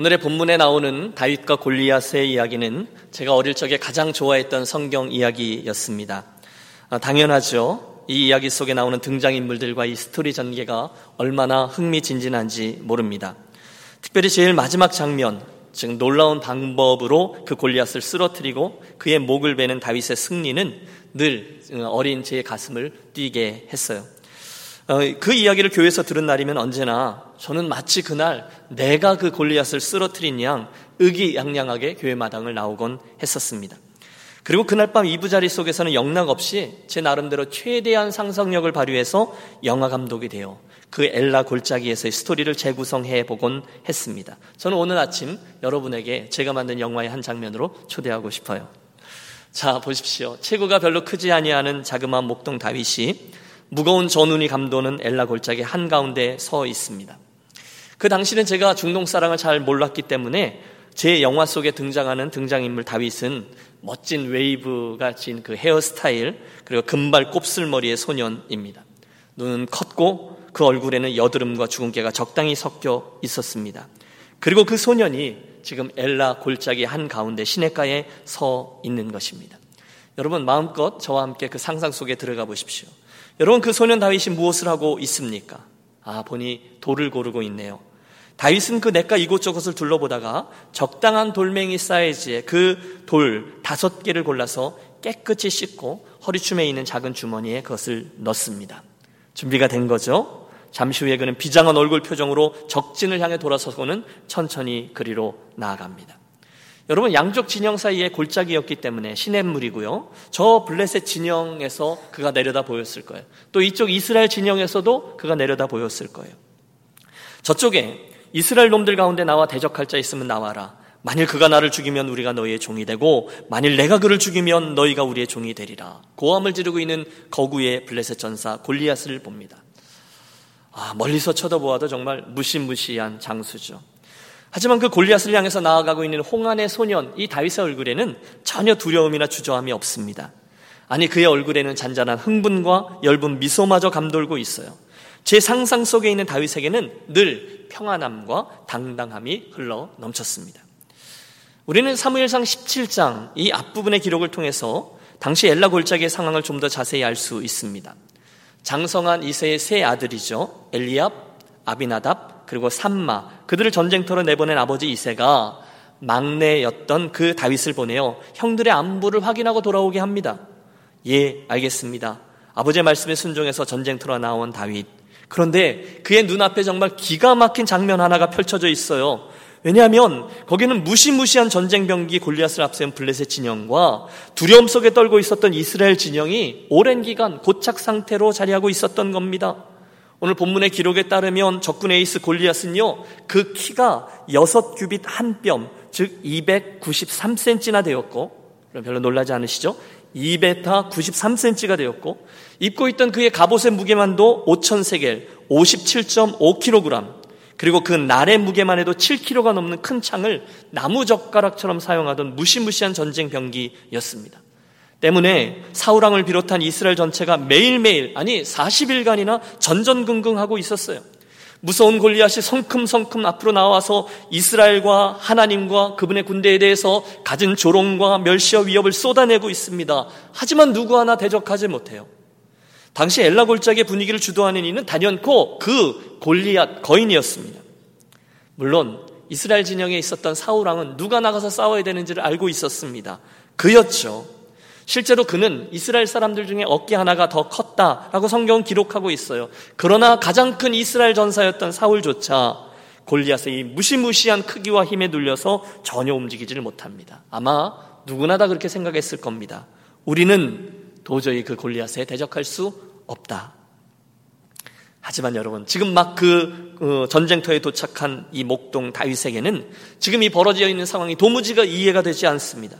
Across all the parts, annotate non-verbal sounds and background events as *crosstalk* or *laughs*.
오늘의 본문에 나오는 다윗과 골리앗의 이야기는 제가 어릴 적에 가장 좋아했던 성경 이야기였습니다. 아, 당연하죠. 이 이야기 속에 나오는 등장인물들과 이 스토리 전개가 얼마나 흥미진진한지 모릅니다. 특별히 제일 마지막 장면, 즉 놀라운 방법으로 그 골리앗을 쓰러뜨리고 그의 목을 베는 다윗의 승리는 늘 어린 제 가슴을 뛰게 했어요. 어, 그 이야기를 교회에서 들은 날이면 언제나 저는 마치 그날 내가 그 골리앗을 쓰러뜨린 양 의기양양하게 교회 마당을 나오곤 했었습니다. 그리고 그날 밤 이부자리 속에서는 영락 없이 제 나름대로 최대한 상상력을 발휘해서 영화 감독이 되어 그 엘라 골짜기에서의 스토리를 재구성해 보곤 했습니다. 저는 오늘 아침 여러분에게 제가 만든 영화의 한 장면으로 초대하고 싶어요. 자, 보십시오. 체구가 별로 크지 아니하는 자그마한 목동 다윗이 무거운 전운이 감도는 엘라 골짜기 한가운데 서 있습니다. 그 당시는 제가 중동 사람을 잘 몰랐기 때문에 제 영화 속에 등장하는 등장인물 다윗은 멋진 웨이브가 진 그 헤어스타일 그리고 금발 곱슬머리의 소년입니다. 눈은 컸고 그 얼굴에는 여드름과 주근깨가 적당히 섞여 있었습니다. 그리고 그 소년이 지금 엘라 골짜기 한 가운데 시냇가에 서 있는 것입니다. 여러분 마음껏 저와 함께 그 상상 속에 들어가 보십시오. 여러분 그 소년 다윗이 무엇을 하고 있습니까? 아 보니 돌을 고르고 있네요. 다윗은 그 냇가 이곳저곳을 둘러보다가 적당한 돌멩이 사이즈의 그 돌 다섯 개를 골라서 깨끗이 씻고 허리춤에 있는 작은 주머니에 그것을 넣습니다. 준비가 된 거죠. 잠시 후에 그는 비장한 얼굴 표정으로 적진을 향해 돌아서고는 천천히 그리로 나아갑니다. 여러분 양쪽 진영 사이에 골짜기였기 때문에 시냇물이고요. 저 블레셋 진영에서 그가 내려다 보였을 거예요. 또 이쪽 이스라엘 진영에서도 그가 내려다 보였을 거예요. 저쪽에 이스라엘 놈들 가운데 나와 대적할 자 있으면 나와라. 만일 그가 나를 죽이면 우리가 너희의 종이 되고 만일 내가 그를 죽이면 너희가 우리의 종이 되리라. 고함을 지르고 있는 거구의 블레셋 전사 골리앗을 봅니다. 아, 멀리서 쳐다보아도 정말 무시무시한 장수죠. 하지만 그 골리앗을 향해서 나아가고 있는 홍안의 소년 이 다윗의 얼굴에는 전혀 두려움이나 주저함이 없습니다. 아니 그의 얼굴에는 잔잔한 흥분과 엷은 미소마저 감돌고 있어요. 제 상상 속에 있는 다윗에게는 늘 평안함과 당당함이 흘러 넘쳤습니다. 우리는 사무엘상 17장 이 앞부분의 기록을 통해서 당시 엘라 골짜기의 상황을 좀 더 자세히 알 수 있습니다. 장성한 이세의 세 아들이죠. 엘리압, 아비나답, 그리고 삼마 그들을 전쟁터로 내보낸 아버지 이세가 막내였던 그 다윗을 보내어 형들의 안부를 확인하고 돌아오게 합니다. 예, 알겠습니다. 아버지의 말씀에 순종해서 전쟁터로 나온 다윗. 그런데 그의 눈앞에 정말 기가 막힌 장면 하나가 펼쳐져 있어요. 왜냐하면 거기는 무시무시한 전쟁병기 골리앗을 앞세운 블레셋 진영과 두려움 속에 떨고 있었던 이스라엘 진영이 오랜 기간 고착 상태로 자리하고 있었던 겁니다. 오늘 본문의 기록에 따르면 적군 에이스 골리앗은요, 그 키가 6규빗 한 뼘, 즉 293cm나 되었고, 별로 놀라지 않으시죠? 2베타 93cm가 되었고, 입고 있던 그의 갑옷의 무게만도 5,000세겔, 57.5kg, 그리고 그 날의 무게만 해도 7kg가 넘는 큰 창을 나무 젓가락처럼 사용하던 무시무시한 전쟁 병기였습니다. 때문에 사우랑을 비롯한 이스라엘 전체가 매일매일 아니 40일간이나 전전긍긍하고 있었어요. 무서운 골리앗이 성큼성큼 앞으로 나와서 이스라엘과 하나님과 그분의 군대에 대해서 가진 조롱과 멸시와 위협을 쏟아내고 있습니다. 하지만 누구 하나 대적하지 못해요. 당시 엘라 골짜기의 분위기를 주도하는 이는 단연코 그 골리앗 거인이었습니다. 물론 이스라엘 진영에 있었던 사우랑은 누가 나가서 싸워야 되는지를 알고 있었습니다. 그였죠. 실제로 그는 이스라엘 사람들 중에 어깨 하나가 더 컸다라고 성경은 기록하고 있어요. 그러나 가장 큰 이스라엘 전사였던 사울조차 골리앗의 이 무시무시한 크기와 힘에 눌려서 전혀 움직이지를 못합니다. 아마 누구나 다 그렇게 생각했을 겁니다. 우리는 도저히 그 골리앗에 대적할 수 없다. 하지만 여러분, 지금 막그 어, 전쟁터에 도착한 이 목동 다윗에게는 지금 이 벌어져 있는 상황이 도무지가 이해가 되지 않습니다.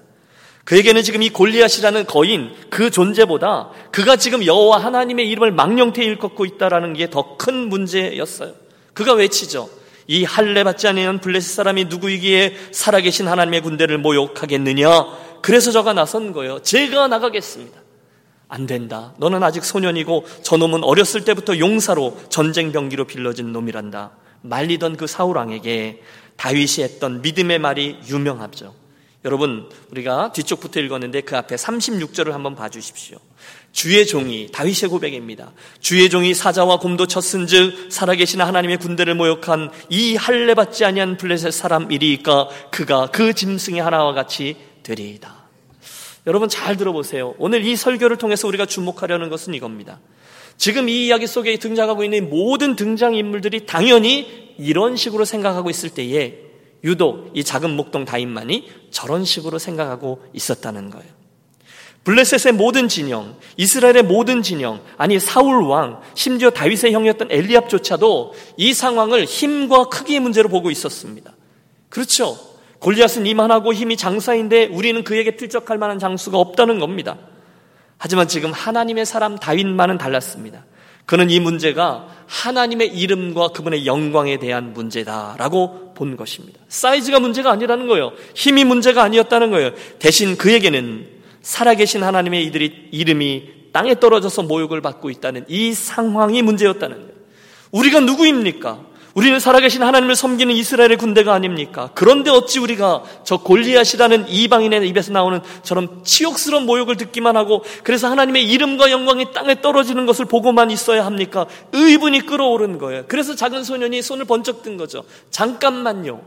그에게는 지금 이 골리앗이라는 거인 그 존재보다 그가 지금 여호와 하나님의 이름을 망령태 일컫고 있다라는 게 더 큰 문제였어요. 그가 외치죠. 이 할례 받지 않으면 블레셋 사람이 누구이기에 살아계신 하나님의 군대를 모욕하겠느냐? 그래서 저가 나선 거예요. 제가 나가겠습니다. 안 된다. 너는 아직 소년이고 저놈은 어렸을 때부터 용사로 전쟁 병기로 빌려진 놈이란다. 말리던 그 사울 왕에게 다윗이 했던 믿음의 말이 유명하죠. 여러분, 우리가 뒤쪽부터 읽었는데 그 앞에 36절을 한번 봐주십시오. 주의 종이 다윗의 고백입니다. 주의 종이 사자와 곰도 쳤은 즉 살아계신 하나님의 군대를 모욕한 이 할례 받지 아니한 블레셋 사람 이리까 그가 그 짐승의 하나와 같이 되리이다. 여러분 잘 들어보세요. 오늘 이 설교를 통해서 우리가 주목하려는 것은 이겁니다. 지금 이 이야기 속에 등장하고 있는 모든 등장 인물들이 당연히 이런 식으로 생각하고 있을 때에 유독 이 작은 목동 다인만이 저런 식으로 생각하고 있었다는 거예요. 블레셋의 모든 진영, 이스라엘의 모든 진영, 아니 사울 왕, 심지어 다윗의 형이었던 엘리압조차도 이 상황을 힘과 크기의 문제로 보고 있었습니다. 그렇죠. 골리앗은 이만하고 힘이 장사인데 우리는 그에게 필적할 만한 장수가 없다는 겁니다. 하지만 지금 하나님의 사람 다윗만은 달랐습니다. 그는 이 문제가 하나님의 이름과 그분의 영광에 대한 문제다라고 본 것입니다. 사이즈가 문제가 아니라는 거예요. 힘이 문제가 아니었다는 거예요. 대신 그에게는 살아계신 하나님의 이들이 이름이 땅에 떨어져서 모욕을 받고 있다는 이 상황이 문제였다는 거예요. 우리가 누구입니까? 우리는 살아계신 하나님을 섬기는 이스라엘의 군대가 아닙니까? 그런데 어찌 우리가 저 골리앗이라는 이방인의 입에서 나오는 저런 치욕스러운 모욕을 듣기만 하고 그래서 하나님의 이름과 영광이 땅에 떨어지는 것을 보고만 있어야 합니까? 의분이 끌어오른 거예요. 그래서 작은 소년이 손을 번쩍 든 거죠. 잠깐만요.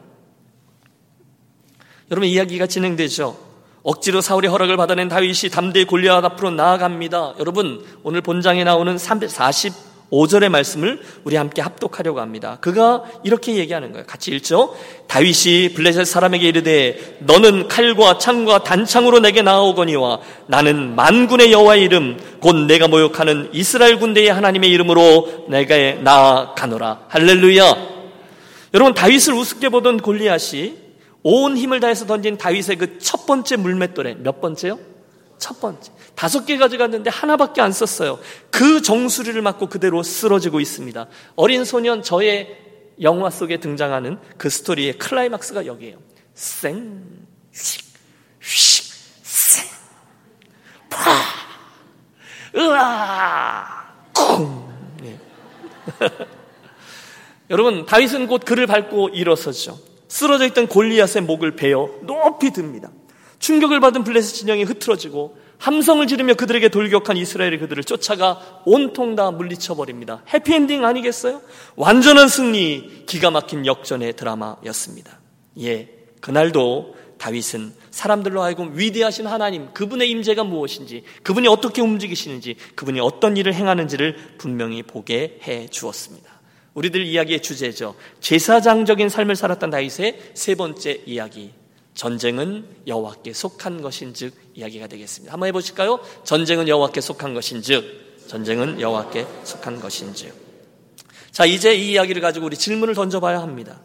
여러분 이야기가 진행되죠. 억지로 사울의 허락을 받아낸 다윗이 담대히 골리앗 앞으로 나아갑니다. 여러분 오늘 본장에 나오는 340 5절의 말씀을 우리 함께 합독하려고 합니다. 그가 이렇게 얘기하는 거예요. 같이 읽죠. 다윗이 블레셋 사람에게 이르되 너는 칼과 창과 단창으로 내게 나아오거니와 나는 만군의 여호와 의 이름 곧 내가 모욕하는 이스라엘 군대의 하나님의 이름으로 내가 나아가노라. 할렐루야. 여러분 다윗을 우습게 보던 골리앗이 온 힘을 다해서 던진 다윗의 그 첫 번째 물맷돌에 몇 번째요? 첫 번째. 다섯 개 가져갔는데 하나밖에 안 썼어요. 그 정수리를 맞고 그대로 쓰러지고 있습니다. 어린 소년 저의 영화 속에 등장하는 그 스토리의 클라이막스가 여기에요. 쌩, 휙, 휙, 쌩, 파, 으아, 쿵. 네. *laughs* 여러분, 다윗은 곧 그를 밟고 일어서죠. 쓰러져 있던 골리앗의 목을 베어 높이 듭니다. 충격을 받은 블레셋 진영이 흐트러지고 함성을 지르며 그들에게 돌격한 이스라엘이 그들을 쫓아가 온통 다 물리쳐 버립니다. 해피엔딩 아니겠어요? 완전한 승리, 기가 막힌 역전의 드라마였습니다. 예, 그날도 다윗은 사람들로 하여금 위대하신 하나님, 그분의 임재가 무엇인지, 그분이 어떻게 움직이시는지, 그분이 어떤 일을 행하는지를 분명히 보게 해 주었습니다. 우리들 이야기의 주제죠. 제사장적인 삶을 살았던 다윗의 세 번째 이야기, 전쟁은 여호와께 속한 것인즉 이야기가 되겠습니다. 한번 해보실까요? 전쟁은 여호와께 속한 것인즉 전쟁은 여호와께 속한 것인즉 자 이제 이 이야기를 가지고 우리 질문을 던져봐야 합니다.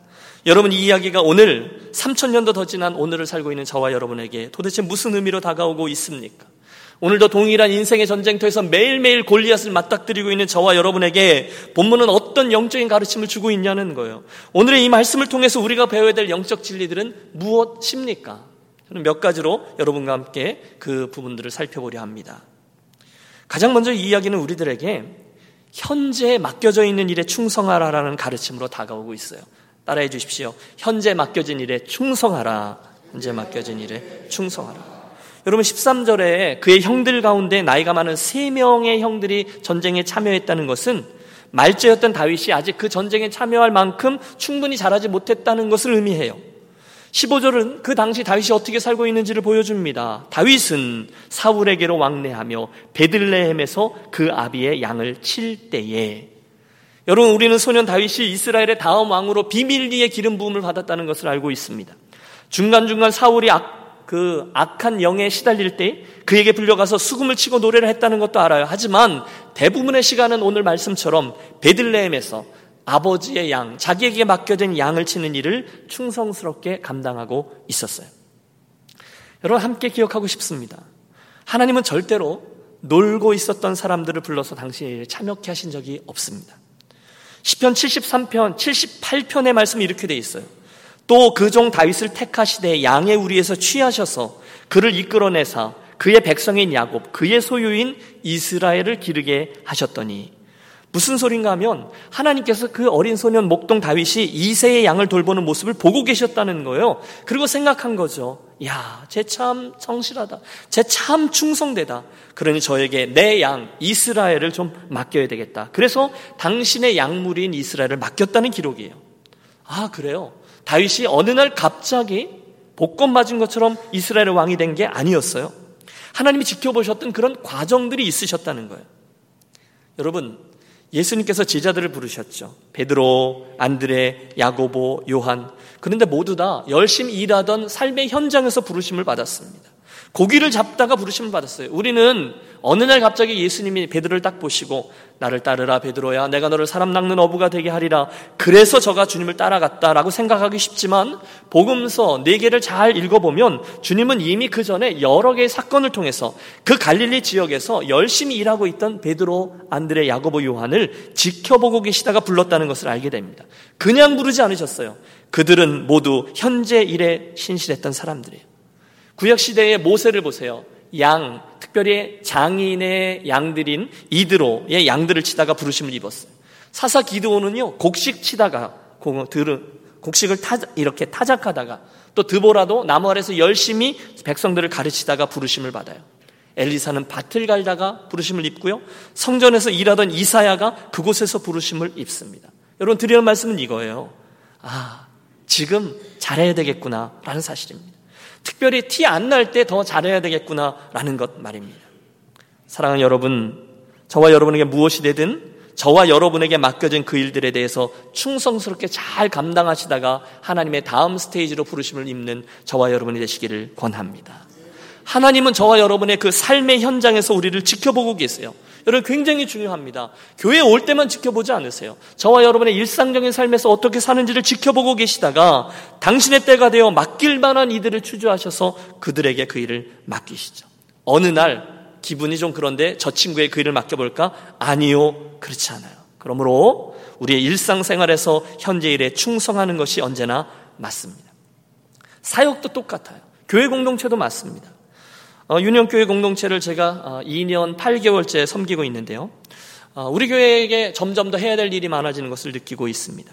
여러분 이 이야기가 오늘 3천년도 더 지난 오늘을 살고 있는 저와 여러분에게 도대체 무슨 의미로 다가오고 있습니까? 오늘도 동일한 인생의 전쟁터에서 매일매일 골리앗을 맞닥뜨리고 있는 저와 여러분에게 본문은 어떤 영적인 가르침을 주고 있냐는 거예요. 오늘의 이 말씀을 통해서 우리가 배워야 될 영적 진리들은 무엇입니까? 저는 몇 가지로 여러분과 함께 그 부분들을 살펴보려 합니다. 가장 먼저 이 이야기는 우리들에게 현재에 맡겨져 있는 일에 충성하라라는 가르침으로 다가오고 있어요. 따라해 주십시오. 현재 맡겨진 일에 충성하라. 현재 맡겨진 일에 충성하라. 여러분 13절에 그의 형들 가운데 나이가 많은 세 명의 형들이 전쟁에 참여했다는 것은 말제였던 다윗이 아직 그 전쟁에 참여할 만큼 충분히 잘하지 못했다는 것을 의미해요. 15절은 그 당시 다윗이 어떻게 살고 있는지를 보여줍니다. 다윗은 사울에게로 왕래하며 베들레헴에서 그 아비의 양을 칠 때에 여러분 우리는 소년 다윗이 이스라엘의 다음 왕으로 비밀리에 기름 부음을 받았다는 것을 알고 있습니다. 중간중간 사울이 악, 그 악한 영에 시달릴 때 그에게 불려가서 수금을 치고 노래를 했다는 것도 알아요. 하지만 대부분의 시간은 오늘 말씀처럼 베들레헴에서 아버지의 양, 자기에게 맡겨진 양을 치는 일을 충성스럽게 감당하고 있었어요. 여러분 함께 기억하고 싶습니다. 하나님은 절대로 놀고 있었던 사람들을 불러서 당신의 일에 참여케 하신 적이 없습니다. 10편 73편, 78편의 말씀이 이렇게 돼 있어요. 또 그 종 다윗을 택하시되 양의 우리에서 취하셔서 그를 이끌어내사 그의 백성인 야곱 그의 소유인 이스라엘을 기르게 하셨더니 무슨 소린가 하면 하나님께서 그 어린 소년 목동 다윗이 이세의 양을 돌보는 모습을 보고 계셨다는 거예요. 그리고 생각한 거죠. 야, 쟤 참 성실하다. 쟤 참 충성되다. 그러니 저에게 내 양 이스라엘을 좀 맡겨야 되겠다. 그래서 당신의 양물인 이스라엘을 맡겼다는 기록이에요. 아, 그래요. 다윗이 어느 날 갑자기 복권 맞은 것처럼 이스라엘의 왕이 된 게 아니었어요. 하나님이 지켜보셨던 그런 과정들이 있으셨다는 거예요. 여러분, 예수님께서 제자들을 부르셨죠. 베드로, 안드레, 야고보, 요한. 그런데 모두 다 열심히 일하던 삶의 현장에서 부르심을 받았습니다. 고기를 잡다가 부르심을 받았어요. 우리는 어느 날 갑자기 예수님이 베드로를 딱 보시고 나를 따르라 베드로야 내가 너를 사람 낚는 어부가 되게 하리라 그래서 저가 주님을 따라갔다라고 생각하기 쉽지만 복음서 네 개를 잘 읽어보면 주님은 이미 그 전에 여러 개의 사건을 통해서 그 갈릴리 지역에서 열심히 일하고 있던 베드로, 안드레, 야고보, 요한을 지켜보고 계시다가 불렀다는 것을 알게 됩니다. 그냥 부르지 않으셨어요. 그들은 모두 현재 일에 신실했던 사람들이에요. 구약 시대의 모세를 보세요. 양, 특별히 장인의 양들인 이드로의 양들을 치다가 부르심을 입었어요. 사사 기드온은요, 곡식 치다가, 곡식을 타, 이렇게 타작하다가, 또 드보라도 나무 아래서 열심히 백성들을 가르치다가 부르심을 받아요. 엘리사는 밭을 갈다가 부르심을 입고요. 성전에서 일하던 이사야가 그곳에서 부르심을 입습니다. 여러분 드리는 말씀은 이거예요. 아, 지금 잘해야 되겠구나 라는 사실입니다. 특별히 티 안 날 때 더 잘해야 되겠구나라는 것 말입니다. 사랑하는 여러분, 저와 여러분에게 무엇이 되든 저와 여러분에게 맡겨진 그 일들에 대해서 충성스럽게 잘 감당하시다가 하나님의 다음 스테이지로 부르심을 입는 저와 여러분이 되시기를 권합니다. 하나님은 저와 여러분의 그 삶의 현장에서 우리를 지켜보고 계세요. 여러분 굉장히 중요합니다. 교회 올 때만 지켜보지 않으세요. 저와 여러분의 일상적인 삶에서 어떻게 사는지를 지켜보고 계시다가 당신의 때가 되어 맡길 만한 이들을 추주하셔서 그들에게 그 일을 맡기시죠. 어느 날 기분이 좀 그런데 저 친구의 그 일을 맡겨볼까? 아니요. 그렇지 않아요. 그러므로 우리의 일상생활에서 현재 일에 충성하는 것이 언제나 맞습니다. 사역도 똑같아요. 교회 공동체도 맞습니다. 어, 윤영교회 공동체를 제가 2년 어, 8개월째 섬기고 있는데요. 어, 우리 교회에게 점점 더 해야 될 일이 많아지는 것을 느끼고 있습니다.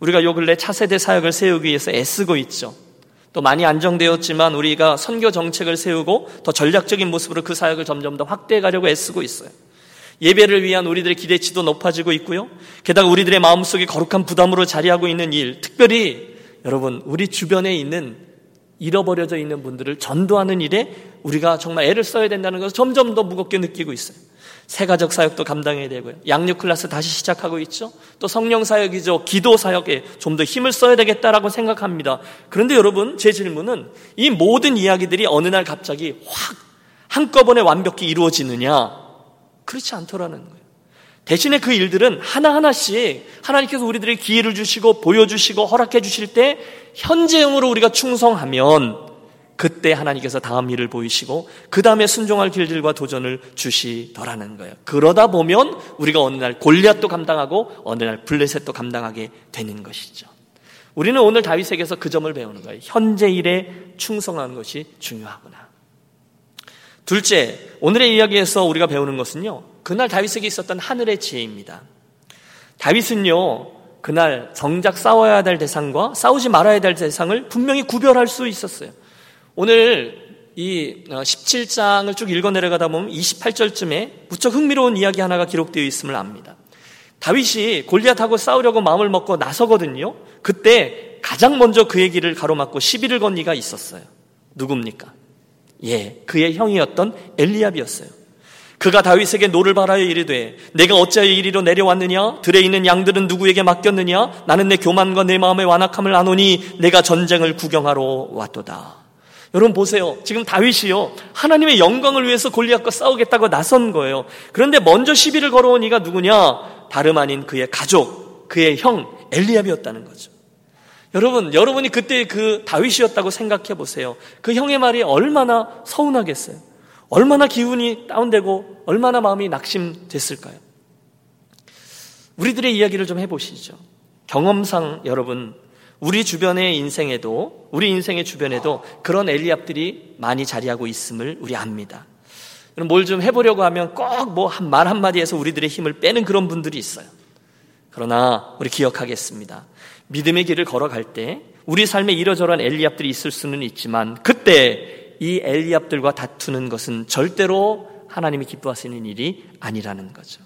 우리가 요 근래 차세대 사역을 세우기 위해서 애쓰고 있죠. 또 많이 안정되었지만 우리가 선교 정책을 세우고 더 전략적인 모습으로 그 사역을 점점 더 확대해 가려고 애쓰고 있어요. 예배를 위한 우리들의 기대치도 높아지고 있고요. 게다가 우리들의 마음속에 거룩한 부담으로 자리하고 있는 일, 특별히 여러분, 우리 주변에 있는 잃어버려져 있는 분들을 전도하는 일에 우리가 정말 애를 써야 된다는 것을 점점 더 무겁게 느끼고 있어요. 세가적 사역도 감당해야 되고요. 양육 클래스 다시 시작하고 있죠. 또 성령 사역이죠. 기도 사역에 좀 더 힘을 써야 되겠다라고 생각합니다. 그런데 여러분, 제 질문은 이 모든 이야기들이 어느 날 갑자기 확 한꺼번에 완벽히 이루어지느냐? 그렇지 않더라는 거예요. 대신에 그 일들은 하나하나씩 하나님께서 우리들에게 기회를 주시고 보여주시고 허락해 주실 때 현재형으로 우리가 충성하면 그때 하나님께서 다음 일을 보이시고 그 다음에 순종할 길들과 도전을 주시더라는 거예요. 그러다 보면 우리가 어느 날 골리앗도 감당하고 어느 날 블레셋도 감당하게 되는 것이죠. 우리는 오늘 다윗에게서 그 점을 배우는 거예요. 현재 일에 충성하는 것이 중요하구나. 둘째, 오늘의 이야기에서 우리가 배우는 것은요. 그날 다윗에게 있었던 하늘의 지혜입니다. 다윗은요, 그날 정작 싸워야 될 대상과 싸우지 말아야 될 대상을 분명히 구별할 수 있었어요. 오늘 이 17장을 어, 쭉 읽어 내려가다 보면 28절쯤에 무척 흥미로운 이야기 하나가 기록되어 있음을 압니다. 다윗이 골리앗하고 싸우려고 마음을 먹고 나서거든요. 그때 가장 먼저 그의 길을 가로막고 시비를 건 이가 있었어요. 누굽니까? 예, 그의 형이었던 엘리압이었어요. 그가 다윗에게 노를 발하여 이르되 네가 어찌하여 이리로 내려왔느냐 들에 있는 양들은 누구에게 맡겼느냐 나는 네 교만과 네 마음의 완악함을 아노니 네가 전쟁을 구경하러 왔도다. 여러분 보세요. 지금 다윗이요. 하나님의 영광을 위해서 골리앗과 싸우겠다고 나선 거예요. 그런데 먼저 시비를 걸어온 이가 누구냐? 다름 아닌 그의 가족, 그의 형 엘리압이었다는 거죠. 여러분, 여러분이 그때 그 다윗이었다고 생각해 보세요. 그 형의 말이 얼마나 서운하겠어요. 얼마나 기운이 다운되고 얼마나 마음이 낙심됐을까요? 우리들의 이야기를 좀 해보시죠. 경험상 여러분, 우리 주변의 인생에도, 우리 인생의 주변에도 그런 엘리압들이 많이 자리하고 있음을 우리 압니다. 뭘 좀 해보려고 하면 꼭뭐말 한마디에서 우리들의 힘을 빼는 그런 분들이 있어요. 그러나 우리 기억하겠습니다. 믿음의 길을 걸어갈 때 우리 삶에 이러저러한 엘리압들이 있을 수는 있지만 그때 이 엘리압들과 다투는 것은 절대로 하나님이 기뻐하시는 일이 아니라는 거죠.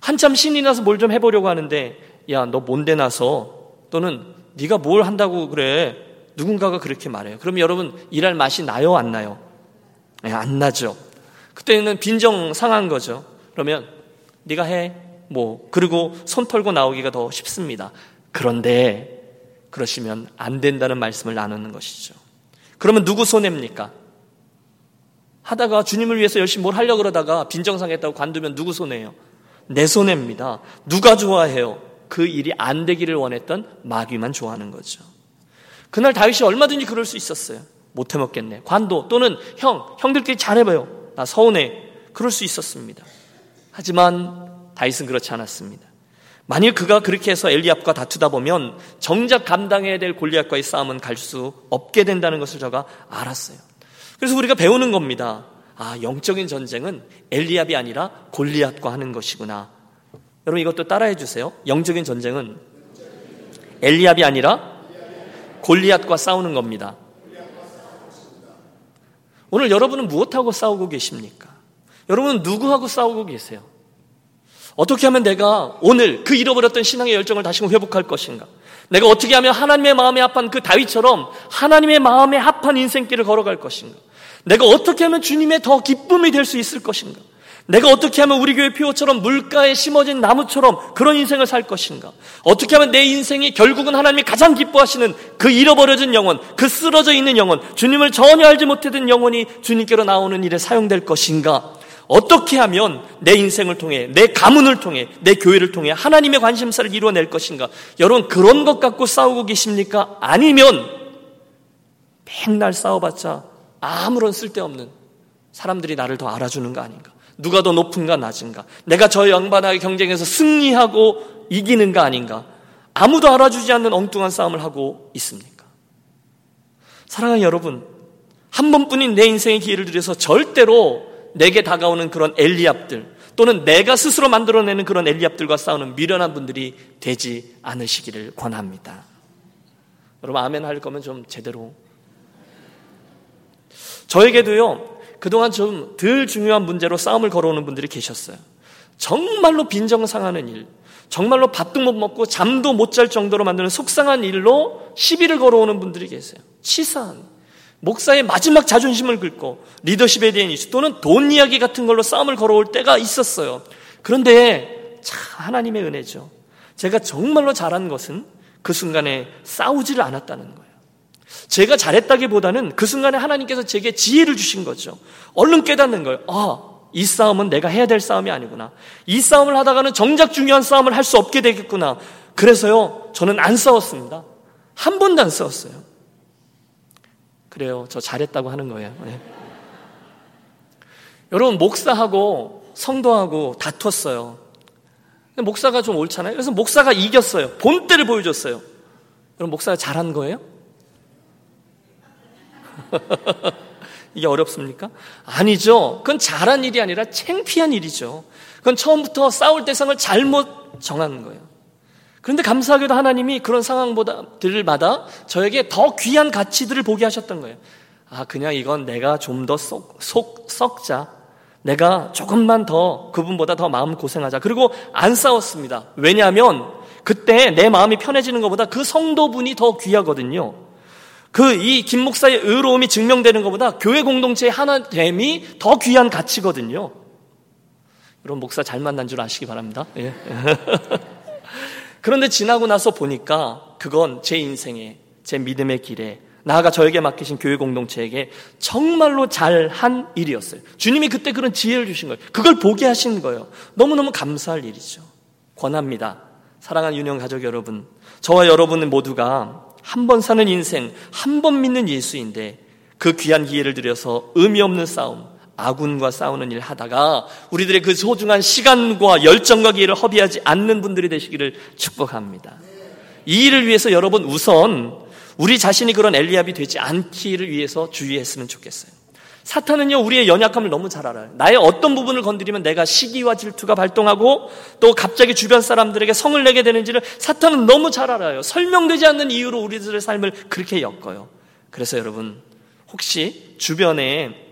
한참 신이 나서 뭘 좀 해보려고 하는데 야 너 뭔데 나서 또는 네가 뭘 한다고 그래 누군가가 그렇게 말해요. 그럼 여러분 일할 맛이 나요 안 나요? 네, 안 나죠. 그때는 빈정 상한 거죠. 그러면 네가 해. 뭐 그리고 손 털고 나오기가 더 쉽습니다. 그런데 그러시면 안 된다는 말씀을 나누는 것이죠. 그러면 누구 손해입니까? 하다가 주님을 위해서 열심히 뭘 하려고 그러다가 빈정상했다고 관두면 누구 손해예요? 내 손해입니다. 누가 좋아해요? 그 일이 안 되기를 원했던 마귀만 좋아하는 거죠. 그날 다윗이 얼마든지 그럴 수 있었어요. 못 해먹겠네. 관도 또는 형, 형들끼리 잘해봐요. 나 서운해. 그럴 수 있었습니다. 하지만 다윗은 그렇지 않았습니다. 만일 그가 그렇게 해서 엘리압과 다투다 보면 정작 감당해야 될 골리앗과의 싸움은 갈 수 없게 된다는 것을 제가 알았어요. 그래서 우리가 배우는 겁니다. 아, 영적인 전쟁은 엘리압이 아니라 골리앗과 하는 것이구나. 여러분 이것도 따라해 주세요. 영적인 전쟁은 엘리압이 아니라 골리앗과 싸우는 겁니다. 오늘 여러분은 무엇하고 싸우고 계십니까? 여러분은 누구하고 싸우고 계세요? 어떻게 하면 내가 오늘 그 잃어버렸던 신앙의 열정을 다시 회복할 것인가? 내가 어떻게 하면 하나님의 마음에 합한 그 다윗처럼 하나님의 마음에 합한 인생길을 걸어갈 것인가? 내가 어떻게 하면 주님의 더 기쁨이 될 수 있을 것인가? 내가 어떻게 하면 우리 교회 피오처럼 물가에 심어진 나무처럼 그런 인생을 살 것인가? 어떻게 하면 내 인생이 결국은 하나님이 가장 기뻐하시는 그 잃어버려진 영혼, 그 쓰러져 있는 영혼, 주님을 전혀 알지 못했던 영혼이 주님께로 나오는 일에 사용될 것인가? 어떻게 하면 내 인생을 통해, 내 가문을 통해, 내 교회를 통해 하나님의 관심사를 이루어낼 것인가? 여러분, 그런 것 갖고 싸우고 계십니까? 아니면 맨날 싸워봤자 아무런 쓸데없는 사람들이 나를 더 알아주는 거 아닌가? 누가 더 높은가 낮은가? 내가 저 양반하게 경쟁해서 승리하고 이기는가 아닌가? 아무도 알아주지 않는 엉뚱한 싸움을 하고 있습니까? 사랑하는 여러분, 한 번뿐인 내 인생의 기회를 들여서 절대로 내게 다가오는 그런 엘리압들 또는 내가 스스로 만들어내는 그런 엘리압들과 싸우는 미련한 분들이 되지 않으시기를 권합니다. 여러분 아멘 할 거면 좀 제대로 저에게도요 그동안 좀 덜 중요한 문제로 싸움을 걸어오는 분들이 계셨어요. 정말로 빈정상하는 일, 정말로 밥도 못 먹고 잠도 못 잘 정도로 만드는 속상한 일로 시비를 걸어오는 분들이 계세요. 치사한 목사의 마지막 자존심을 긁고 리더십에 대한 이슈 또는 돈 이야기 같은 걸로 싸움을 걸어올 때가 있었어요. 그런데 참 하나님의 은혜죠. 제가 정말로 잘한 것은 그 순간에 싸우지를 않았다는 거예요. 제가 잘했다기보다는 그 순간에 하나님께서 제게 지혜를 주신 거죠. 얼른 깨닫는 거예요. 아, 이 싸움은 내가 해야 될 싸움이 아니구나. 이 싸움을 하다가는 정작 중요한 싸움을 할 수 없게 되겠구나. 그래서요, 저는 안 싸웠습니다. 한 번도 안 싸웠어요. 그래요. 저 잘했다고 하는 거예요. 네. 여러분, 목사하고 성도하고 다퉜어요. 목사가 좀 옳잖아요. 그래서 목사가 이겼어요. 본때를 보여줬어요. 여러분, 목사가 잘한 거예요? *laughs* 이게 어렵습니까? 아니죠. 그건 잘한 일이 아니라 창피한 일이죠. 그건 처음부터 싸울 대상을 잘못 정하는 거예요. 그런데 감사하게도 하나님이 그런 상황들마다 저에게 더 귀한 가치들을 보게 하셨던 거예요. 아, 그냥 이건 내가 좀더 속, 속, 썩자. 내가 조금만 더 그분보다 더 마음 고생하자. 그리고 안 싸웠습니다. 왜냐하면 그때 내 마음이 편해지는 것보다 그 성도분이 더 귀하거든요. 그 이 김 목사의 의로움이 증명되는 것보다 교회 공동체의 하나됨이 더 귀한 가치거든요. 여러분 목사 잘 만난 줄 아시기 바랍니다. 예. *laughs* 그런데 지나고 나서 보니까 그건 제 인생에, 제 믿음의 길에, 나아가 저에게 맡기신 교회 공동체에게 정말로 잘한 일이었어요. 주님이 그때 그런 지혜를 주신 거예요. 그걸 보게 하신 거예요. 너무너무 감사할 일이죠. 권합니다. 사랑하는 유년 가족 여러분, 저와 여러분 모두가 한 번 사는 인생, 한 번 믿는 예수인데 그 귀한 기회를 들여서 의미 없는 싸움, 아군과 싸우는 일 하다가 우리들의 그 소중한 시간과 열정과 기회를 허비하지 않는 분들이 되시기를 축복합니다. 이 일을 위해서 여러분 우선 우리 자신이 그런 엘리압이 되지 않기를 위해서 주의했으면 좋겠어요. 사탄은요, 우리의 연약함을 너무 잘 알아요. 나의 어떤 부분을 건드리면 내가 시기와 질투가 발동하고 또 갑자기 주변 사람들에게 성을 내게 되는지를 사탄은 너무 잘 알아요. 설명되지 않는 이유로 우리들의 삶을 그렇게 엮어요. 그래서 여러분, 혹시 주변에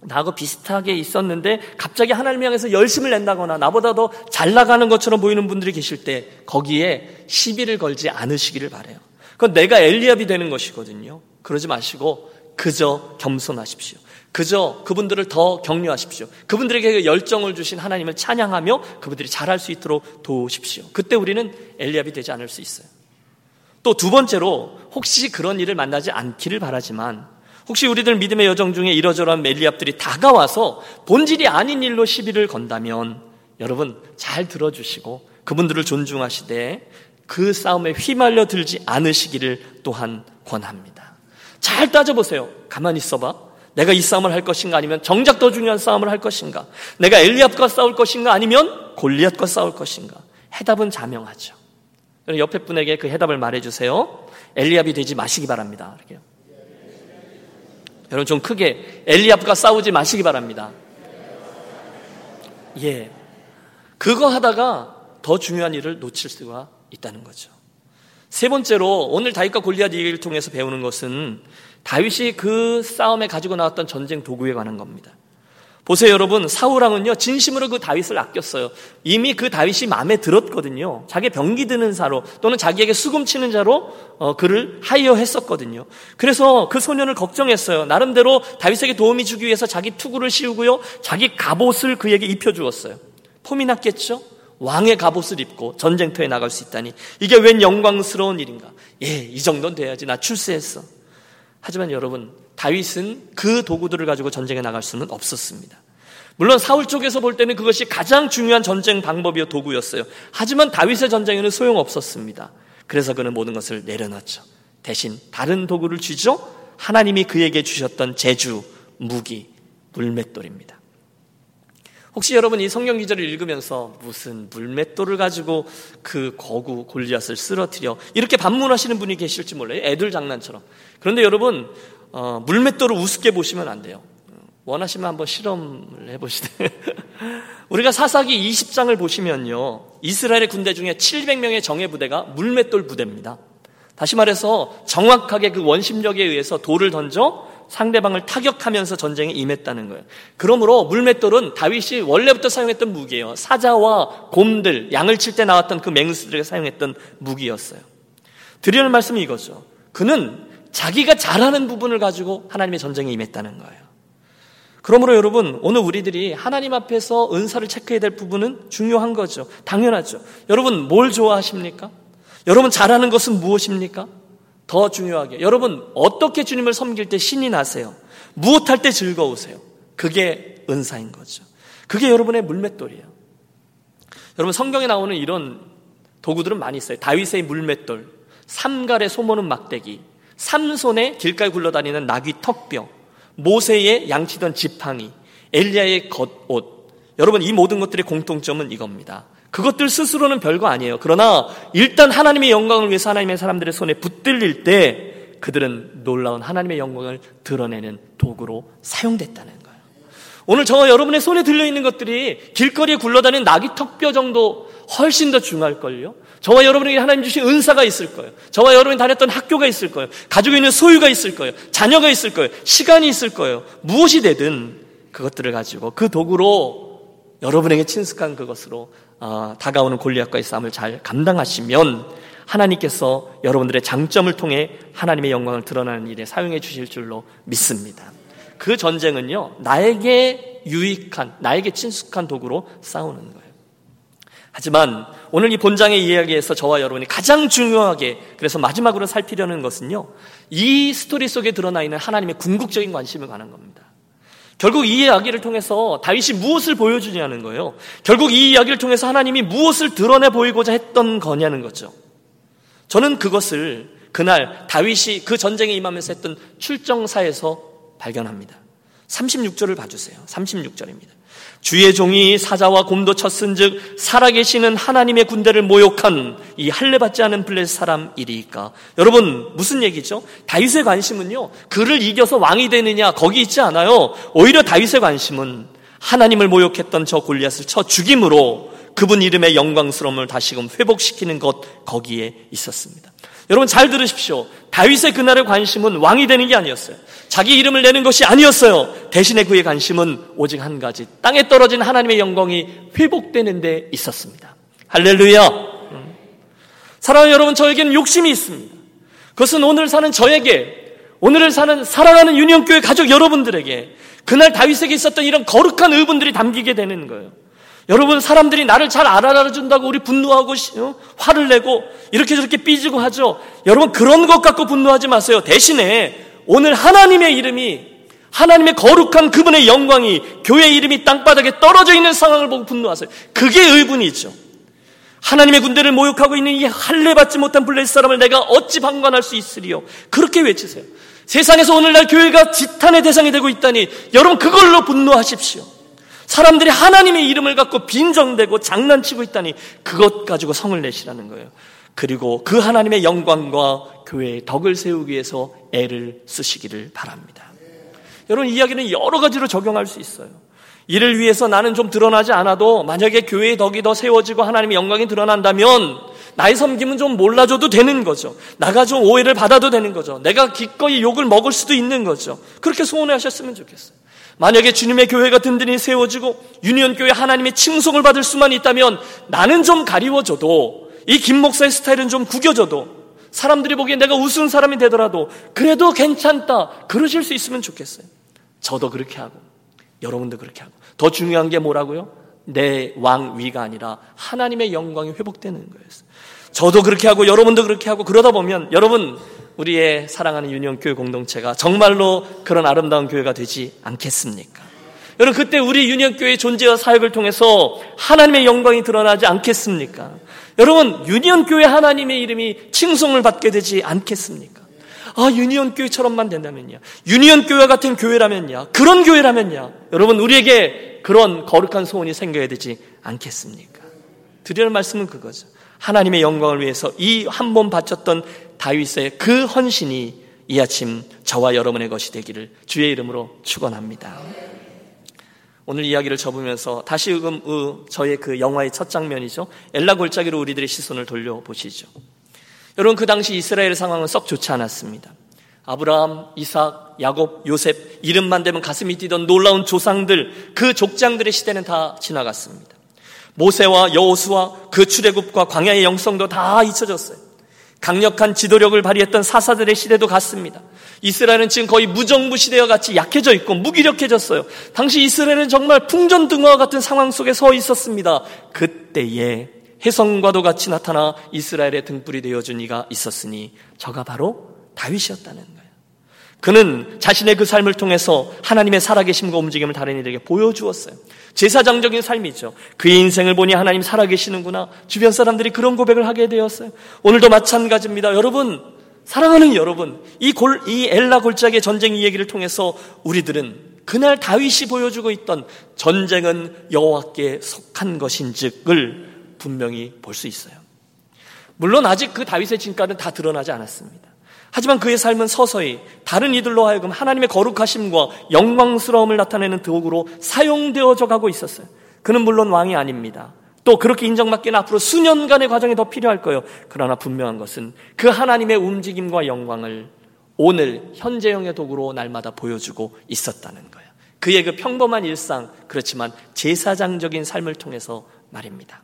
나하고 비슷하게 있었는데 갑자기 하나님 향해서 열심을 낸다거나 나보다 더 잘 나가는 것처럼 보이는 분들이 계실 때 거기에 시비를 걸지 않으시기를 바래요. 그건 내가 엘리압이 되는 것이거든요. 그러지 마시고 그저 겸손하십시오. 그저 그분들을 더 격려하십시오. 그분들에게 그 열정을 주신 하나님을 찬양하며 그분들이 잘할 수 있도록 도우십시오. 그때 우리는 엘리압이 되지 않을 수 있어요. 또 두 번째로 혹시 그런 일을 만나지 않기를 바라지만 혹시 우리들 믿음의 여정 중에 이러저러한 멜리압들이 다가와서 본질이 아닌 일로 시비를 건다면 여러분 잘 들어주시고 그분들을 존중하시되 그 싸움에 휘말려 들지 않으시기를 또한 권합니다. 잘 따져보세요. 가만히 있어봐. 내가 이 싸움을 할 것인가 아니면 정작 더 중요한 싸움을 할 것인가? 내가 엘리압과 싸울 것인가 아니면 골리앗과 싸울 것인가? 해답은 자명하죠. 옆에 분에게 그 해답을 말해 주세요. 엘리압이 되지 마시기 바랍니다. 이렇게요. 여러분 좀 크게 엘리압과 싸우지 마시기 바랍니다. 예. 그거 하다가 더 중요한 일을 놓칠 수가 있다는 거죠. 세 번째로 오늘 다윗과 골리앗 얘기를 통해서 배우는 것은 다윗이 그 싸움에 가지고 나왔던 전쟁 도구에 관한 겁니다. 보세요, 여러분. 사우랑은요, 진심으로 그 다윗을 아꼈어요. 이미 그 다윗이 마음에 들었거든요. 자기 병기 드는 자로 또는 자기에게 수금 치는 자로 어, 그를 하이어했었거든요. 그래서 그 소년을 걱정했어요. 나름대로 다윗에게 도움이 주기 위해서 자기 투구를 씌우고요, 자기 갑옷을 그에게 입혀 주었어요. 폼이 났겠죠? 왕의 갑옷을 입고 전쟁터에 나갈 수 있다니 이게 웬 영광스러운 일인가? 예, 이 정도는 돼야지. 나 출세했어. 하지만 여러분, 다윗은 그 도구들을 가지고 전쟁에 나갈 수는 없었습니다. 물론 사울 쪽에서 볼 때는 그것이 가장 중요한 전쟁 방법이요 도구였어요. 하지만 다윗의 전쟁에는 소용없었습니다. 그래서 그는 모든 것을 내려놨죠. 대신 다른 도구를 쥐죠. 하나님이 그에게 주셨던 제주, 무기, 물맷돌입니다. 혹시 여러분 이 성경 기절을 읽으면서 무슨 물맷돌을 가지고 그 거구 골리앗을 쓰러뜨려 이렇게 반문하시는 분이 계실지 몰라요. 애들 장난처럼. 그런데 여러분 어, 물맷돌을 우습게 보시면 안 돼요. 원하시면 한번 실험을 해보시되 *laughs* 우리가 사사기 20장을 보시면요 이스라엘의 군대 중에 700명의 정예 부대가 물맷돌 부대입니다. 다시 말해서 정확하게 그 원심력에 의해서 돌을 던져 상대방을 타격하면서 전쟁에 임했다는 거예요. 그러므로 물맷돌은 다윗이 원래부터 사용했던 무기예요. 사자와 곰들, 양을 칠 때 나왔던 그 맹수들에게 사용했던 무기였어요. 드리는 말씀이 이거죠. 그는 자기가 잘하는 부분을 가지고 하나님의 전쟁에 임했다는 거예요. 그러므로 여러분, 오늘 우리들이 하나님 앞에서 은사를 체크해야 될 부분은 중요한 거죠. 당연하죠. 여러분, 뭘 좋아하십니까? 여러분, 잘하는 것은 무엇입니까? 더 중요하게. 여러분, 어떻게 주님을 섬길 때 신이 나세요? 무엇할 때 즐거우세요? 그게 은사인 거죠. 그게 여러분의 물맷돌이에요. 여러분, 성경에 나오는 이런 도구들은 많이 있어요. 다윗의 물맷돌, 삼갈의 소모는 막대기, 삼손의 길가에 굴러다니는 나귀 턱뼈, 모세의 양치던 지팡이, 엘리야의 겉옷. 여러분 이 모든 것들의 공통점은 이겁니다. 그것들 스스로는 별거 아니에요. 그러나 일단 하나님의 영광을 위해서 하나님의 사람들의 손에 붙들릴 때 그들은 놀라운 하나님의 영광을 드러내는 도구로 사용됐다는 거예요. 오늘 저와 여러분의 손에 들려 있는 것들이 길거리에 굴러다니는 나귀 턱뼈 정도 훨씬 더 중요할걸요? 저와 여러분에게 하나님 주신 은사가 있을 거예요. 저와 여러분이 다녔던 학교가 있을 거예요. 가지고 있는 소유가 있을 거예요. 자녀가 있을 거예요. 시간이 있을 거예요. 무엇이 되든 그것들을 가지고 그 도구로 여러분에게 친숙한 그것으로 어, 다가오는 골리앗과의 싸움을 잘 감당하시면 하나님께서 여러분들의 장점을 통해 하나님의 영광을 드러나는 일에 사용해 주실 줄로 믿습니다. 그 전쟁은요, 나에게 유익한, 나에게 친숙한 도구로 싸우는 거예요. 하지만 오늘 이 본장의 이야기에서 저와 여러분이 가장 중요하게 그래서 마지막으로 살피려는 것은요. 이 스토리 속에 드러나 있는 하나님의 궁극적인 관심을 관한 겁니다. 결국 이 이야기를 통해서 다윗이 무엇을 보여주냐는 거예요. 결국 이 이야기를 통해서 하나님이 무엇을 드러내 보이고자 했던 거냐는 거죠. 저는 그것을 그날 다윗이 그 전쟁에 임하면서 했던 출정사에서 발견합니다. 36절을 봐주세요. 36절입니다. 주의 종이 사자와 곰도 쳤은즉 살아계시는 하나님의 군대를 모욕한 이 할례 받지 않은 블레셋 사람이리까. 여러분 무슨 얘기죠? 다윗의 관심은요 그를 이겨서 왕이 되느냐 거기 있지 않아요. 오히려 다윗의 관심은 하나님을 모욕했던 저 골리앗을 쳐 죽임으로 그분 이름의 영광스러움을 다시금 회복시키는 것 거기에 있었습니다. 여러분 잘 들으십시오. 다윗의 그날의 관심은 왕이 되는 게 아니었어요. 자기 이름을 내는 것이 아니었어요. 대신에 그의 관심은 오직 한 가지. 땅에 떨어진 하나님의 영광이 회복되는 데 있었습니다. 할렐루야. 사랑하는 여러분, 저에게는 욕심이 있습니다. 그것은 오늘 사는 저에게, 오늘을 사는 사랑하는 유년교회 가족 여러분들에게 그날 다윗에게 있었던 이런 거룩한 의분들이 담기게 되는 거예요. 여러분 사람들이 나를 잘 알아준다고 우리 분노하고 어? 화를 내고 이렇게 저렇게 삐지고 하죠. 여러분 그런 것 갖고 분노하지 마세요. 대신에 오늘 하나님의 이름이 하나님의 거룩한 그분의 영광이 교회 이름이 땅바닥에 떨어져 있는 상황을 보고 분노하세요. 그게 의분이죠. 하나님의 군대를 모욕하고 있는 이 할례 받지 못한 블레셋 사람을 내가 어찌 방관할 수 있으리요? 그렇게 외치세요. 세상에서 오늘날 교회가 지탄의 대상이 되고 있다니 여러분 그걸로 분노하십시오. 사람들이 하나님의 이름을 갖고 빈정대고 장난치고 있다니 그것 가지고 성을 내시라는 거예요. 그리고 그 하나님의 영광과 교회의 덕을 세우기 위해서 애를 쓰시기를 바랍니다. 여러분 이야기는 여러 가지로 적용할 수 있어요. 이를 위해서 나는 좀 드러나지 않아도 만약에 교회의 덕이 더 세워지고 하나님의 영광이 드러난다면 나의 섬김은 좀 몰라줘도 되는 거죠. 나가 좀 오해를 받아도 되는 거죠. 내가 기꺼이 욕을 먹을 수도 있는 거죠. 그렇게 소원해 하셨으면 좋겠어요. 만약에 주님의 교회가 든든히 세워지고 유니온 교회 하나님의 칭송을 받을 수만 있다면 나는 좀 가리워져도 이 김 목사의 스타일은 좀 구겨져도 사람들이 보기에 내가 우스운 사람이 되더라도 그래도 괜찮다 그러실 수 있으면 좋겠어요. 저도 그렇게 하고 여러분도 그렇게 하고 더 중요한 게 뭐라고요? 내 왕위가 아니라 하나님의 영광이 회복되는 거예요. 저도 그렇게 하고 여러분도 그렇게 하고 그러다 보면 여러분 우리의 사랑하는 유니온 교회 공동체가 정말로 그런 아름다운 교회가 되지 않겠습니까? 여러분 그때 우리 유니온 교회의 존재와 사역을 통해서 하나님의 영광이 드러나지 않겠습니까? 여러분 유니온 교회 하나님의 이름이 칭송을 받게 되지 않겠습니까? 아 유니온 교회처럼만 된다면요. 유니온 교회 같은 교회라면요. 그런 교회라면요. 여러분 우리에게 그런 거룩한 소원이 생겨야 되지 않겠습니까? 드리는 말씀은 그거죠. 하나님의 영광을 위해서 이 한 번 바쳤던 다윗의 그 헌신이 이 아침 저와 여러분의 것이 되기를 주의 이름으로 축원합니다. 오늘 이야기를 접으면서 다시 음, 저의 그 영화의 첫 장면이죠. 엘라 골짜기로 우리들의 시선을 돌려보시죠. 여러분 그 당시 이스라엘 상황은 썩 좋지 않았습니다. 아브라함, 이삭, 야곱, 요셉 이름만 되면 가슴이 뛰던 놀라운 조상들 그 족장들의 시대는 다 지나갔습니다. 모세와 여호수와 그 출애굽과 광야의 영성도 다 잊혀졌어요. 강력한 지도력을 발휘했던 사사들의 시대도 갔습니다. 이스라엘은 지금 거의 무정부 시대와 같이 약해져 있고 무기력해졌어요. 당시 이스라엘은 정말 풍전등화와 같은 상황 속에 서 있었습니다. 그때에 해성과도 같이 나타나 이스라엘의 등불이 되어준 이가 있었으니 저가 바로 다윗이었다는 거예요. 그는 자신의 그 삶을 통해서 하나님의 살아계심과 움직임을 다른 이들에게 보여주었어요. 제사장적인 삶이죠. 그의 인생을 보니 하나님 살아계시는구나. 주변 사람들이 그런 고백을 하게 되었어요. 오늘도 마찬가지입니다. 여러분, 사랑하는 여러분, 이 골, 이 엘라 골짜기의 전쟁 이야기를 통해서 우리들은 그날 다윗이 보여주고 있던 전쟁은 여호와께 속한 것인즉을 분명히 볼 수 있어요. 물론 아직 그 다윗의 진가는 다 드러나지 않았습니다. 하지만 그의 삶은 서서히 다른 이들로 하여금 하나님의 거룩하심과 영광스러움을 나타내는 도구로 사용되어져 가고 있었어요. 그는 물론 왕이 아닙니다. 또 그렇게 인정받기는 앞으로 수년간의 과정이 더 필요할 거예요. 그러나 분명한 것은 그 하나님의 움직임과 영광을 오늘 현재형의 도구로 날마다 보여주고 있었다는 거예요. 그의 그 평범한 일상, 그렇지만 제사장적인 삶을 통해서 말입니다.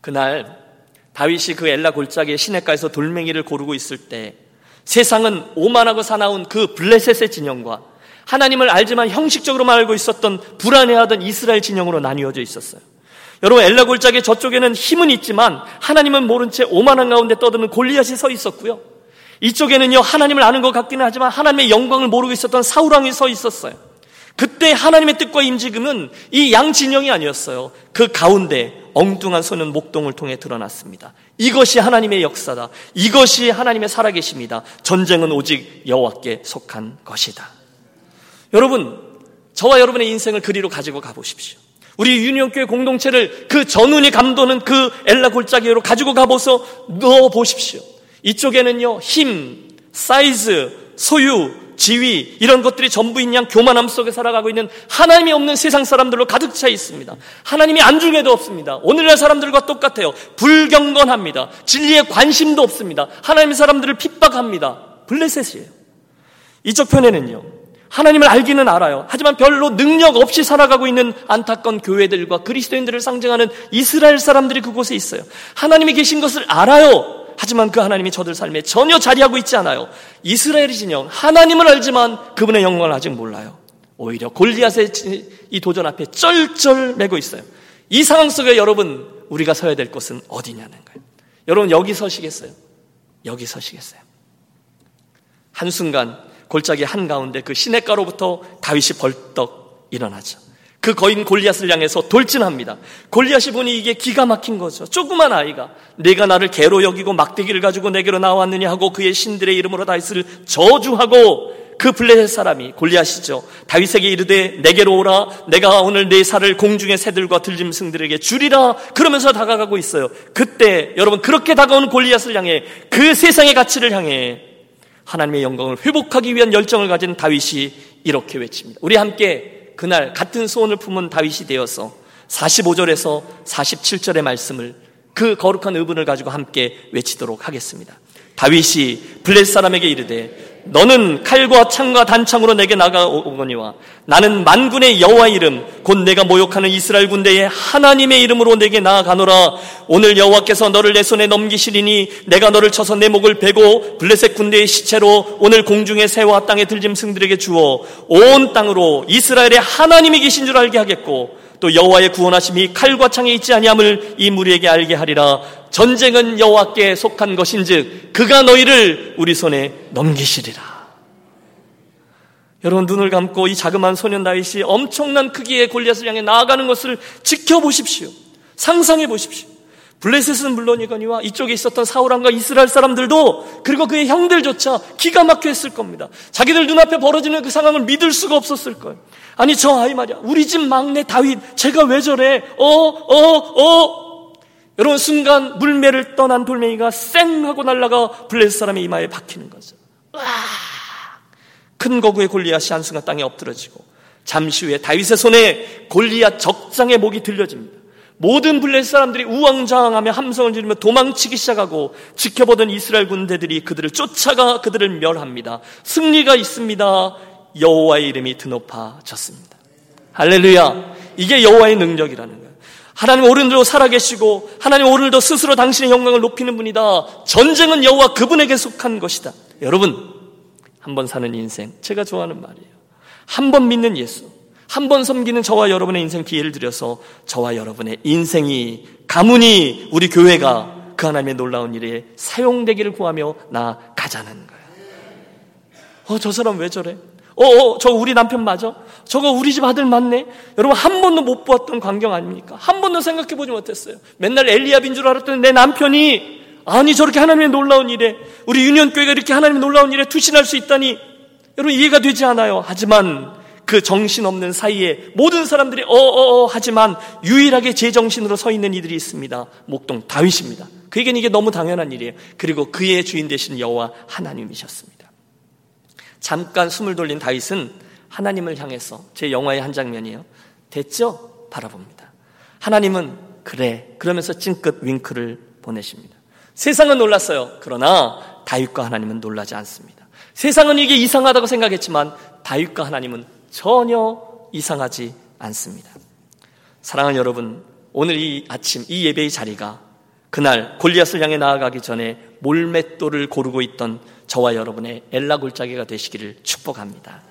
그날 다윗이 그 엘라 골짜기의 시냇가에서 돌멩이를 고르고 있을 때 세상은 오만하고 사나운 그 블레셋의 진영과 하나님을 알지만 형식적으로만 알고 있었던 불안해하던 이스라엘 진영으로 나뉘어져 있었어요. 여러분 엘라 골짜기 저쪽에는 힘은 있지만 하나님은 모른 채 오만한 가운데 떠드는 골리앗이 서 있었고요. 이쪽에는요 하나님을 아는 것 같기는 하지만 하나님의 영광을 모르고 있었던 사우랑이 서 있었어요. 그때 하나님의 뜻과 임직은 이 양 진영이 아니었어요. 그 가운데 엉뚱한 손은 목동을 통해 드러났습니다. 이것이 하나님의 역사다. 이것이 하나님의 살아계십니다. 전쟁은 오직 여호와께 속한 것이다. 여러분, 저와 여러분의 인생을 그리로 가지고 가보십시오. 우리 유니온교회 공동체를 그 전운이 감도는 그 엘라 골짜기로 가지고 가보서 넣어 보십시오. 이쪽에는요, 힘, 사이즈, 소유, 지위, 이런 것들이 전부인 양 교만함 속에 살아가고 있는 하나님이 없는 세상 사람들로 가득 차 있습니다. 하나님이 안중에도 없습니다. 오늘날 사람들과 똑같아요. 불경건합니다. 진리에 관심도 없습니다. 하나님의 사람들을 핍박합니다. 블레셋이에요. 이쪽 편에는요. 하나님을 알기는 알아요. 하지만 별로 능력 없이 살아가고 있는 안타까운 교회들과 그리스도인들을 상징하는 이스라엘 사람들이 그곳에 있어요. 하나님이 계신 것을 알아요. 하지만 그 하나님이 저들 삶에 전혀 자리하고 있지 않아요. 이스라엘의 진영, 하나님을 알지만 그분의 영광을 아직 몰라요. 오히려 골리앗의 이 도전 앞에 쩔쩔매고 있어요. 이 상황 속에 여러분, 우리가 서야 될 곳은 어디냐는 거예요. 여러분, 여기 서시겠어요? 여기 서시겠어요? 한순간 골짜기 한가운데 그 시냇가로부터 다윗이 벌떡 일어나죠. 그 거인 골리앗을 향해서 돌진합니다. 골리앗이 보니 이게 기가 막힌 거죠. 조그만 아이가 내가 나를 개로 여기고 막대기를 가지고 내게로 나왔느냐 하고 그의 신들의 이름으로 다윗을 저주하고 그 블레셋 사람이 골리앗이죠. 다윗에게 이르되 내게로 오라. 내가 오늘 내 살을 공중의 새들과 들짐승들에게 주리라. 그러면서 다가가고 있어요. 그때 여러분 그렇게 다가오는 골리앗을 향해 그 세상의 가치를 향해 하나님의 영광을 회복하기 위한 열정을 가진 다윗이 이렇게 외칩니다. 우리 함께 그날 같은 소원을 품은 다윗이 되어서 45절에서 47절의 말씀을 그 거룩한 의분을 가지고 함께 외치도록 하겠습니다. 다윗이 블레 사람에게 이르되 너는 칼과 창과 단창으로 내게 나가오거니와 나는 만군의 여호와 이름 곧 내가 모욕하는 이스라엘 군대의 하나님의 이름으로 내게 나아가노라. 오늘 여호와께서 너를 내 손에 넘기시리니 내가 너를 쳐서 내 목을 베고 블레셋 군대의 시체로 오늘 공중의 새와 땅의 들짐승들에게 주어 온 땅으로 이스라엘의 하나님이 계신 줄 알게 하겠고 또 여호와의 구원하심이 칼과 창에 있지 아니함을 이 무리에게 알게 하리라 전쟁은 여호와께 속한 것인즉 그가 너희를 우리 손에 넘기시리라. 여러분 눈을 감고 이 자그마한 소년 다윗이 엄청난 크기의 골리앗을 향해 나아가는 것을 지켜보십시오. 상상해 보십시오. 블레셋은 물론이거니와 이쪽에 있었던 사울왕과 이스라엘 사람들도 그리고 그의 형들조차 기가 막혀 했을 겁니다. 자기들 눈앞에 벌어지는 그 상황을 믿을 수가 없었을 거예요. 아니 저 아이 말이야. 우리 집 막내 다윗 제가 왜 저래? 어, 어, 어. 여러분 순간 물매를 떠난 돌멩이가 쌩 하고 날아가 블레셋 사람의 이마에 박히는 거죠. 큰 거구의 골리앗이 한순간 땅에 엎드러지고 잠시 후에 다윗의 손에 골리앗 적장의 목이 들려집니다. 모든 블레셋 사람들이 우왕좌왕하며 함성을 지르며 도망치기 시작하고 지켜보던 이스라엘 군대들이 그들을 쫓아가 그들을 멸합니다. 승리가 있습니다. 여호와의 이름이 드높아졌습니다. 할렐루야. 이게 여호와의 능력이라는 거예요. 하나님 오른도 살아계시고 하나님 오늘도 스스로 당신의 영광을 높이는 분이다. 전쟁은 여호와 그분에게 속한 것이다. 여러분 한 번 사는 인생 제가 좋아하는 말이에요. 한 번 믿는 예수, 한 번 섬기는 저와 여러분의 인생 기회를 드려서 저와 여러분의 인생이 가문이 우리 교회가 그 하나님의 놀라운 일에 사용되기를 구하며 나가자는 거예요. 어, 저 사람 왜 저래? 어, 어, 저 우리 남편 맞아? 저거 우리 집 아들 맞네? 여러분, 한 번도 못 보았던 광경 아닙니까? 한 번도 생각해 보지 못했어요. 맨날 엘리압인 줄 알았더니 내 남편이, 아니, 저렇게 하나님의 놀라운 일에, 우리 유년교회가 이렇게 하나님의 놀라운 일에 투신할 수 있다니, 여러분, 이해가 되지 않아요. 하지만, 그 정신없는 사이에 모든 사람들이 어어어 하지만 유일하게 제정신으로 서 있는 이들이 있습니다. 목동 다윗입니다. 그에게는 이게 너무 당연한 일이에요. 그리고 그의 주인 되신 여호와 하나님이셨습니다. 잠깐 숨을 돌린 다윗은 하나님을 향해서 제 영화의 한 장면이에요. 됐죠? 바라봅니다. 하나님은 그래 그러면서 찡긋 윙크를 보내십니다. 세상은 놀랐어요. 그러나 다윗과 하나님은 놀라지 않습니다. 세상은 이게 이상하다고 생각했지만 다윗과 하나님은 전혀 이상하지 않습니다. 사랑하는 여러분, 오늘 이 아침 이 예배의 자리가 그날 골리앗을 향해 나아가기 전에 몰맷돌을 고르고 있던 저와 여러분의 엘라 골짜기가 되시기를 축복합니다.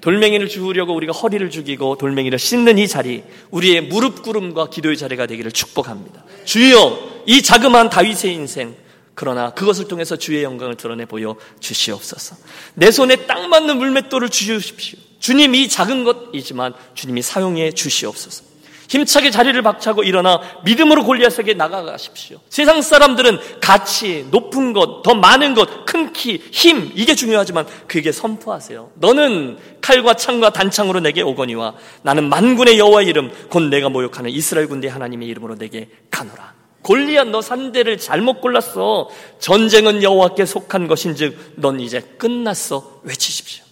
돌멩이를 주우려고 우리가 허리를 죽이고 돌멩이를 씻는 이 자리, 우리의 무릎 꿇음과 기도의 자리가 되기를 축복합니다. 주여, 이 자그마한 다윗의 인생, 그러나 그것을 통해서 주의 영광을 드러내 보여 주시옵소서. 내 손에 딱 맞는 물맷돌을 주십시오. 주님 이 작은 것이지만 주님이 사용해 주시옵소서. 힘차게 자리를 박차고 일어나 믿음으로 골리앗에게 나가가십시오. 세상 사람들은 가치, 높은 것, 더 많은 것, 큰 키, 힘 이게 중요하지만 그에게 선포하세요. 너는 칼과 창과 단창으로 내게 오거니와 나는 만군의 여호와의 이름 곧 내가 모욕하는 이스라엘 군대 하나님의 이름으로 내게 가노라. 골리앗 너 상대를 잘못 골랐어. 전쟁은 여호와께 속한 것인즉 넌 이제 끝났어. 외치십시오.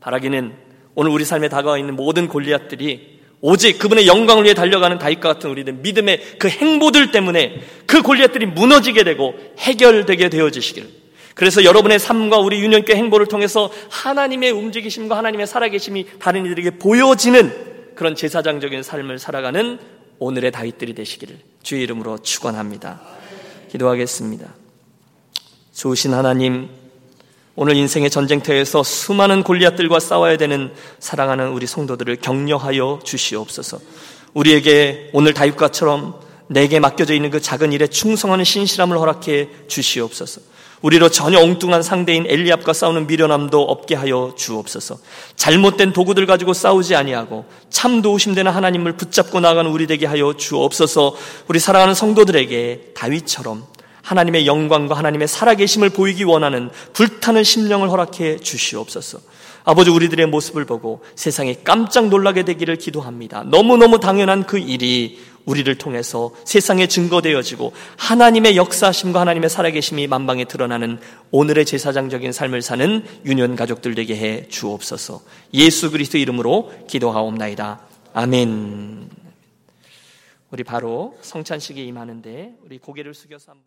바라기는 오늘 우리 삶에 다가와 있는 모든 골리앗들이 오직 그분의 영광을 위해 달려가는 다윗과 같은 우리들 믿음의 그 행보들 때문에 그 골리앗들이 무너지게 되고 해결되게 되어지시기를. 그래서 여러분의 삶과 우리 유년교 행보를 통해서 하나님의 움직이심과 하나님의 살아계심이 다른 이들에게 보여지는 그런 제사장적인 삶을 살아가는 오늘의 다윗들이 되시기를 주의 이름으로 축원합니다. 기도하겠습니다. 좋으신 하나님, 오늘 인생의 전쟁터에서 수많은 골리앗들과 싸워야 되는 사랑하는 우리 성도들을 격려하여 주시옵소서. 우리에게 오늘 다윗과처럼 내게 맡겨져 있는 그 작은 일에 충성하는 신실함을 허락해 주시옵소서. 우리로 전혀 엉뚱한 상대인 엘리압과 싸우는 미련함도 없게 하여 주옵소서. 잘못된 도구들 가지고 싸우지 아니하고 참 도우심 되는 하나님을 붙잡고 나가는 우리 되게 하여 주옵소서. 우리 사랑하는 성도들에게 다윗처럼 하나님의 영광과 하나님의 살아계심을 보이기 원하는 불타는 심령을 허락해 주시옵소서. 아버지 우리들의 모습을 보고 세상에 깜짝 놀라게 되기를 기도합니다. 너무너무 당연한 그 일이 우리를 통해서 세상에 증거되어지고 하나님의 역사심과 하나님의 살아계심이 만방에 드러나는 오늘의 제사장적인 삶을 사는 유년 가족들 되게 해 주옵소서. 예수 그리스도 이름으로 기도하옵나이다. 아멘. 우리 바로 성찬식에 임하는데 우리 고개를 숙여서 한번